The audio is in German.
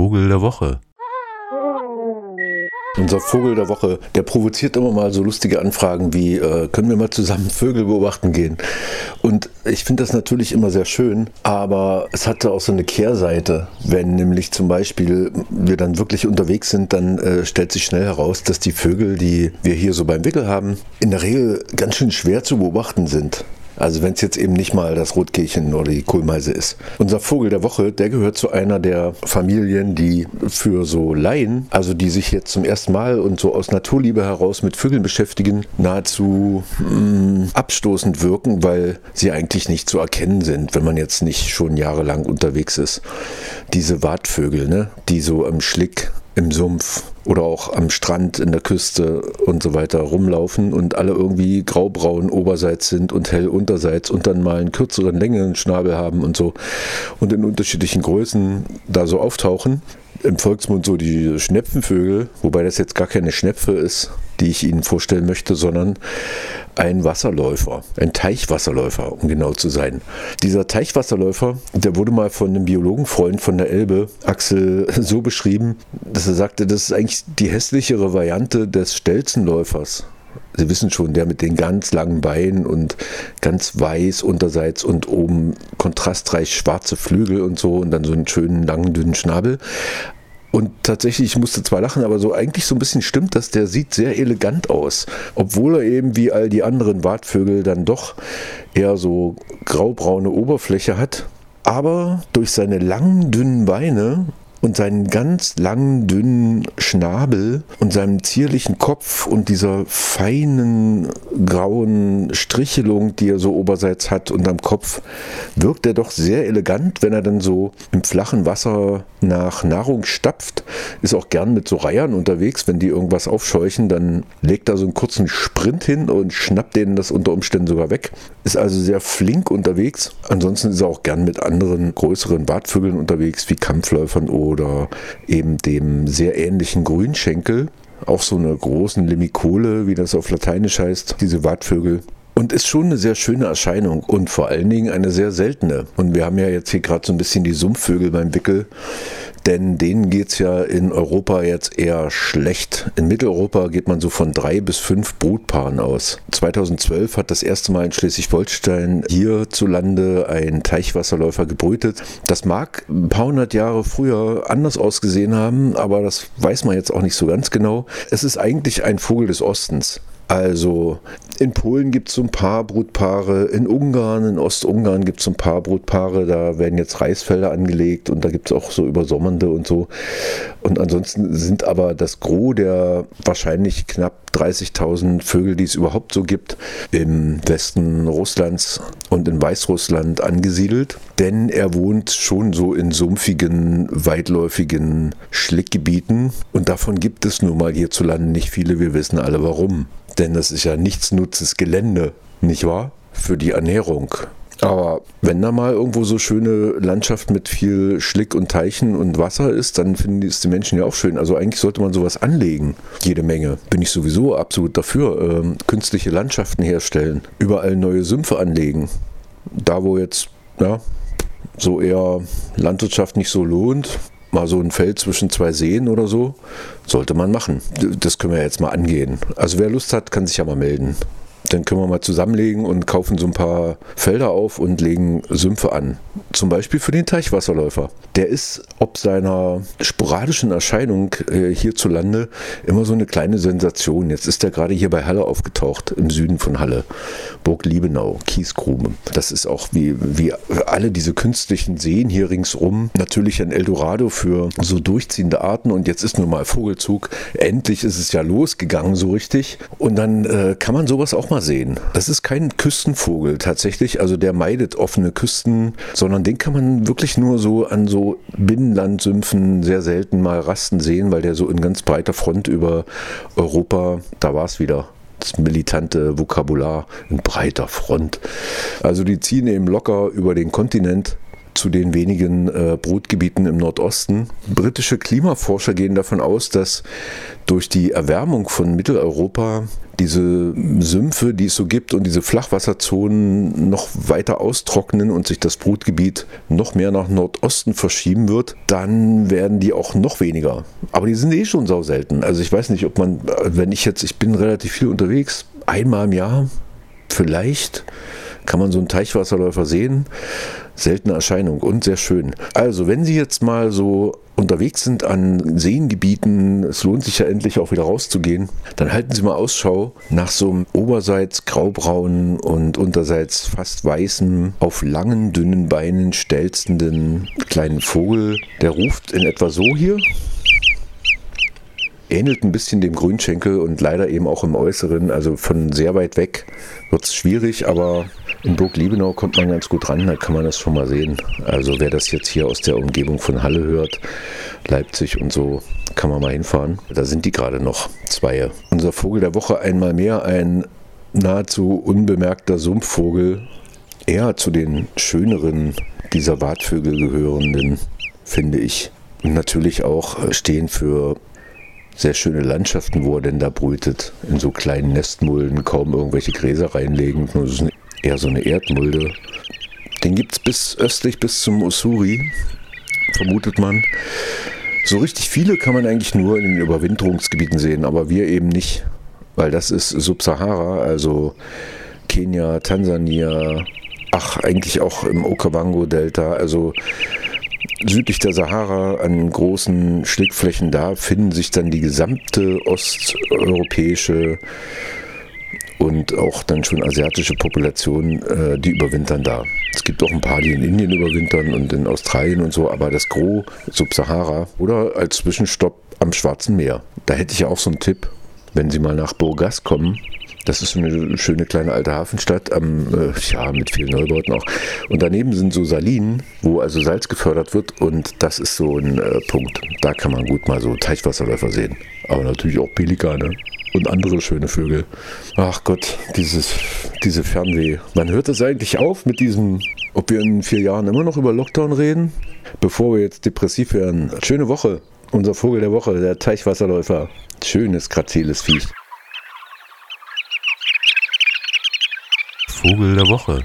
Vogel der Woche. Unser Vogel der Woche, der provoziert immer mal so lustige Anfragen wie, äh, können wir mal zusammen Vögel beobachten gehen? Und ich finde das natürlich immer sehr schön, aber es hatte auch so eine Kehrseite. Wenn nämlich zum Beispiel wir dann wirklich unterwegs sind, dann äh, stellt sich schnell heraus, dass die Vögel, die wir hier so beim Wickel haben, in der Regel ganz schön schwer zu beobachten sind. Also wenn es jetzt eben nicht mal das Rotkehlchen oder die Kohlmeise ist. Unser Vogel der Woche, der gehört zu einer der Familien, die für so Laien, also die sich jetzt zum ersten Mal und so aus Naturliebe heraus mit Vögeln beschäftigen, nahezu mh, mm, abstoßend wirken, weil sie eigentlich nicht zu erkennen sind, wenn man jetzt nicht schon jahrelang unterwegs ist. Diese Wartvögel, ne, die so im Schlick im Sumpf oder auch am Strand, in der Küste und so weiter rumlaufen und alle irgendwie graubraun oberseits sind und hell unterseits und dann mal einen kürzeren, längeren Schnabel haben und so und in unterschiedlichen Größen da so auftauchen. Im Volksmund so die Schnepfenvögel, wobei das jetzt gar keine Schnepfe ist, die ich Ihnen vorstellen möchte, sondern ein Wasserläufer, ein Teichwasserläufer, um genau zu sein. Dieser Teichwasserläufer, der wurde mal von einem Biologenfreund von der Elbe, Axel, so beschrieben, dass er sagte, das ist eigentlich die hässlichere Variante des Stelzenläufers. Sie wissen schon, der mit den ganz langen Beinen und ganz weiß unterseits und oben kontrastreich schwarze Flügel und so und dann so einen schönen langen, dünnen Schnabel. Und tatsächlich, ich musste zwar lachen, aber so eigentlich so ein bisschen stimmt das, der sieht sehr elegant aus. Obwohl er eben wie all die anderen Wartvögel dann doch eher so graubraune Oberfläche hat. Aber durch seine langen, dünnen Beine und seinen ganz langen, dünnen Schnabel und seinem zierlichen Kopf und dieser feinen grauen Strichelung, die er so oberseits hat und am Kopf, wirkt er doch sehr elegant, wenn er dann so im flachen Wasser nach Nahrung stapft. Ist auch gern mit so Reihern unterwegs, wenn die irgendwas aufscheuchen, dann legt er so einen kurzen Sprint hin und schnappt denen das unter Umständen sogar weg. Ist also sehr flink unterwegs. Ansonsten ist er auch gern mit anderen größeren Bartvögeln unterwegs, wie Kampfläufern oder oder eben dem sehr ähnlichen Grünschenkel, auch so eine großen Limikole, wie das auf Lateinisch heißt, diese Wartvögel. Und ist schon eine sehr schöne Erscheinung und vor allen Dingen eine sehr seltene. Und wir haben ja jetzt hier gerade so ein bisschen die Sumpfvögel beim Wickel, denn denen geht es ja in Europa jetzt eher schlecht. In Mitteleuropa geht man so von drei bis fünf Brutpaaren aus. 2012 hat das erste Mal in Schleswig-Holstein hierzulande ein Teichwasserläufer gebrütet. Das mag ein paar hundert Jahre früher anders ausgesehen haben, aber das weiß man jetzt auch nicht so ganz genau. Es ist eigentlich ein Vogel des Ostens. Also in Polen gibt es so ein paar Brutpaare, in Ungarn, in Ostungarn gibt es so ein paar Brutpaare, da werden jetzt Reisfelder angelegt und da gibt es auch so übersommernde und so. Und ansonsten sind aber das Gros der wahrscheinlich knapp 30.000 Vögel, die es überhaupt so gibt, im Westen Russlands und in Weißrussland angesiedelt. Denn er wohnt schon so in sumpfigen, weitläufigen Schlickgebieten und davon gibt es nun mal hierzulande nicht viele. Wir wissen alle warum. Denn das ist ja nichtsnutzes Gelände, nicht wahr? Für die Ernährung. Aber wenn da mal irgendwo so schöne Landschaft mit viel Schlick und Teichen und Wasser ist, dann finden es die Menschen ja auch schön. Also eigentlich sollte man sowas anlegen. Jede Menge. Bin ich sowieso absolut dafür. Ähm, künstliche Landschaften herstellen. Überall neue Sümpfe anlegen. Da, wo jetzt, ja, so eher Landwirtschaft nicht so lohnt, mal so ein Feld zwischen zwei Seen oder so, sollte man machen. Das können wir jetzt mal angehen. Also wer Lust hat, kann sich ja mal melden. Dann können wir mal zusammenlegen und kaufen so ein paar Felder auf und legen Sümpfe an. Zum Beispiel für den Teichwasserläufer. Der ist ob seiner sporadischen Erscheinung äh, hierzulande immer so eine kleine Sensation. Jetzt ist er gerade hier bei Halle aufgetaucht, im Süden von Halle. Burg Liebenau, Kiesgrube. Das ist auch wie, wie alle diese künstlichen Seen hier ringsrum natürlich ein Eldorado für so durchziehende Arten. Und jetzt ist nun mal Vogelzug. Endlich ist es ja losgegangen so richtig. Und dann äh, kann man sowas auch mal sehen. Das ist kein Küstenvogel tatsächlich, also der meidet offene Küsten, sondern den kann man wirklich nur so an so Binnenlandsümpfen sehr selten mal rasten sehen, weil der so in ganz breiter Front über Europa, da war es wieder, das militante Vokabular in breiter Front. Also die ziehen eben locker über den Kontinent zu den wenigen äh, Brutgebieten im Nordosten. Britische Klimaforscher gehen davon aus, dass durch die Erwärmung von Mitteleuropa diese Sümpfe, die es so gibt und diese Flachwasserzonen noch weiter austrocknen und sich das Brutgebiet noch mehr nach Nordosten verschieben wird, dann werden die auch noch weniger. Aber die sind eh schon sau selten. Also ich weiß nicht, ob man, wenn ich jetzt, ich bin relativ viel unterwegs, einmal im Jahr vielleicht kann man so einen Teichwasserläufer sehen. Seltene Erscheinung und sehr schön. Also, wenn Sie jetzt mal so unterwegs sind an Seengebieten, es lohnt sich ja endlich auch wieder rauszugehen, dann halten Sie mal Ausschau nach so einem oberseits graubraunen und unterseits fast weißen, auf langen, dünnen Beinen stelzenden kleinen Vogel. Der ruft in etwa so hier ähnelt ein bisschen dem Grünschenkel und leider eben auch im Äußeren. Also von sehr weit weg wird es schwierig, aber in Burg Liebenau kommt man ganz gut ran, da kann man das schon mal sehen. Also wer das jetzt hier aus der Umgebung von Halle hört, Leipzig und so, kann man mal hinfahren. Da sind die gerade noch, zwei. Unser Vogel der Woche einmal mehr ein nahezu unbemerkter Sumpfvogel, eher zu den schöneren dieser Wartvögel gehörenden, finde ich. Und natürlich auch stehen für sehr schöne Landschaften, wo er denn da brütet. In so kleinen Nestmulden, kaum irgendwelche Gräser reinlegen. Das ist eher so eine Erdmulde. Den gibt es bis östlich bis zum Ussuri, vermutet man. So richtig viele kann man eigentlich nur in den Überwinterungsgebieten sehen, aber wir eben nicht, weil das ist Subsahara, also Kenia, Tansania, ach, eigentlich auch im Okavango-Delta, also südlich der Sahara an großen Schlickflächen da finden sich dann die gesamte osteuropäische und auch dann schon asiatische Population, äh, die überwintern da. Es gibt auch ein paar, die in Indien überwintern und in Australien und so, aber das Gros Subsahara oder als Zwischenstopp am Schwarzen Meer. Da hätte ich ja auch so einen Tipp, wenn Sie mal nach Burgas kommen, das ist eine schöne kleine alte Hafenstadt, am, äh, ja, mit vielen Neubauten auch. Und daneben sind so Salinen, wo also Salz gefördert wird und das ist so ein äh, Punkt. Da kann man gut mal so Teichwasserläufer sehen. Aber natürlich auch Pelikane und andere schöne Vögel. Ach Gott, dieses, diese Fernweh. Wann hört das eigentlich auf mit diesem, ob wir in vier Jahren immer noch über Lockdown reden? Bevor wir jetzt depressiv werden. Schöne Woche. Unser Vogel der Woche, der Teichwasserläufer. Schönes, graziles Viech. Vogel der Woche.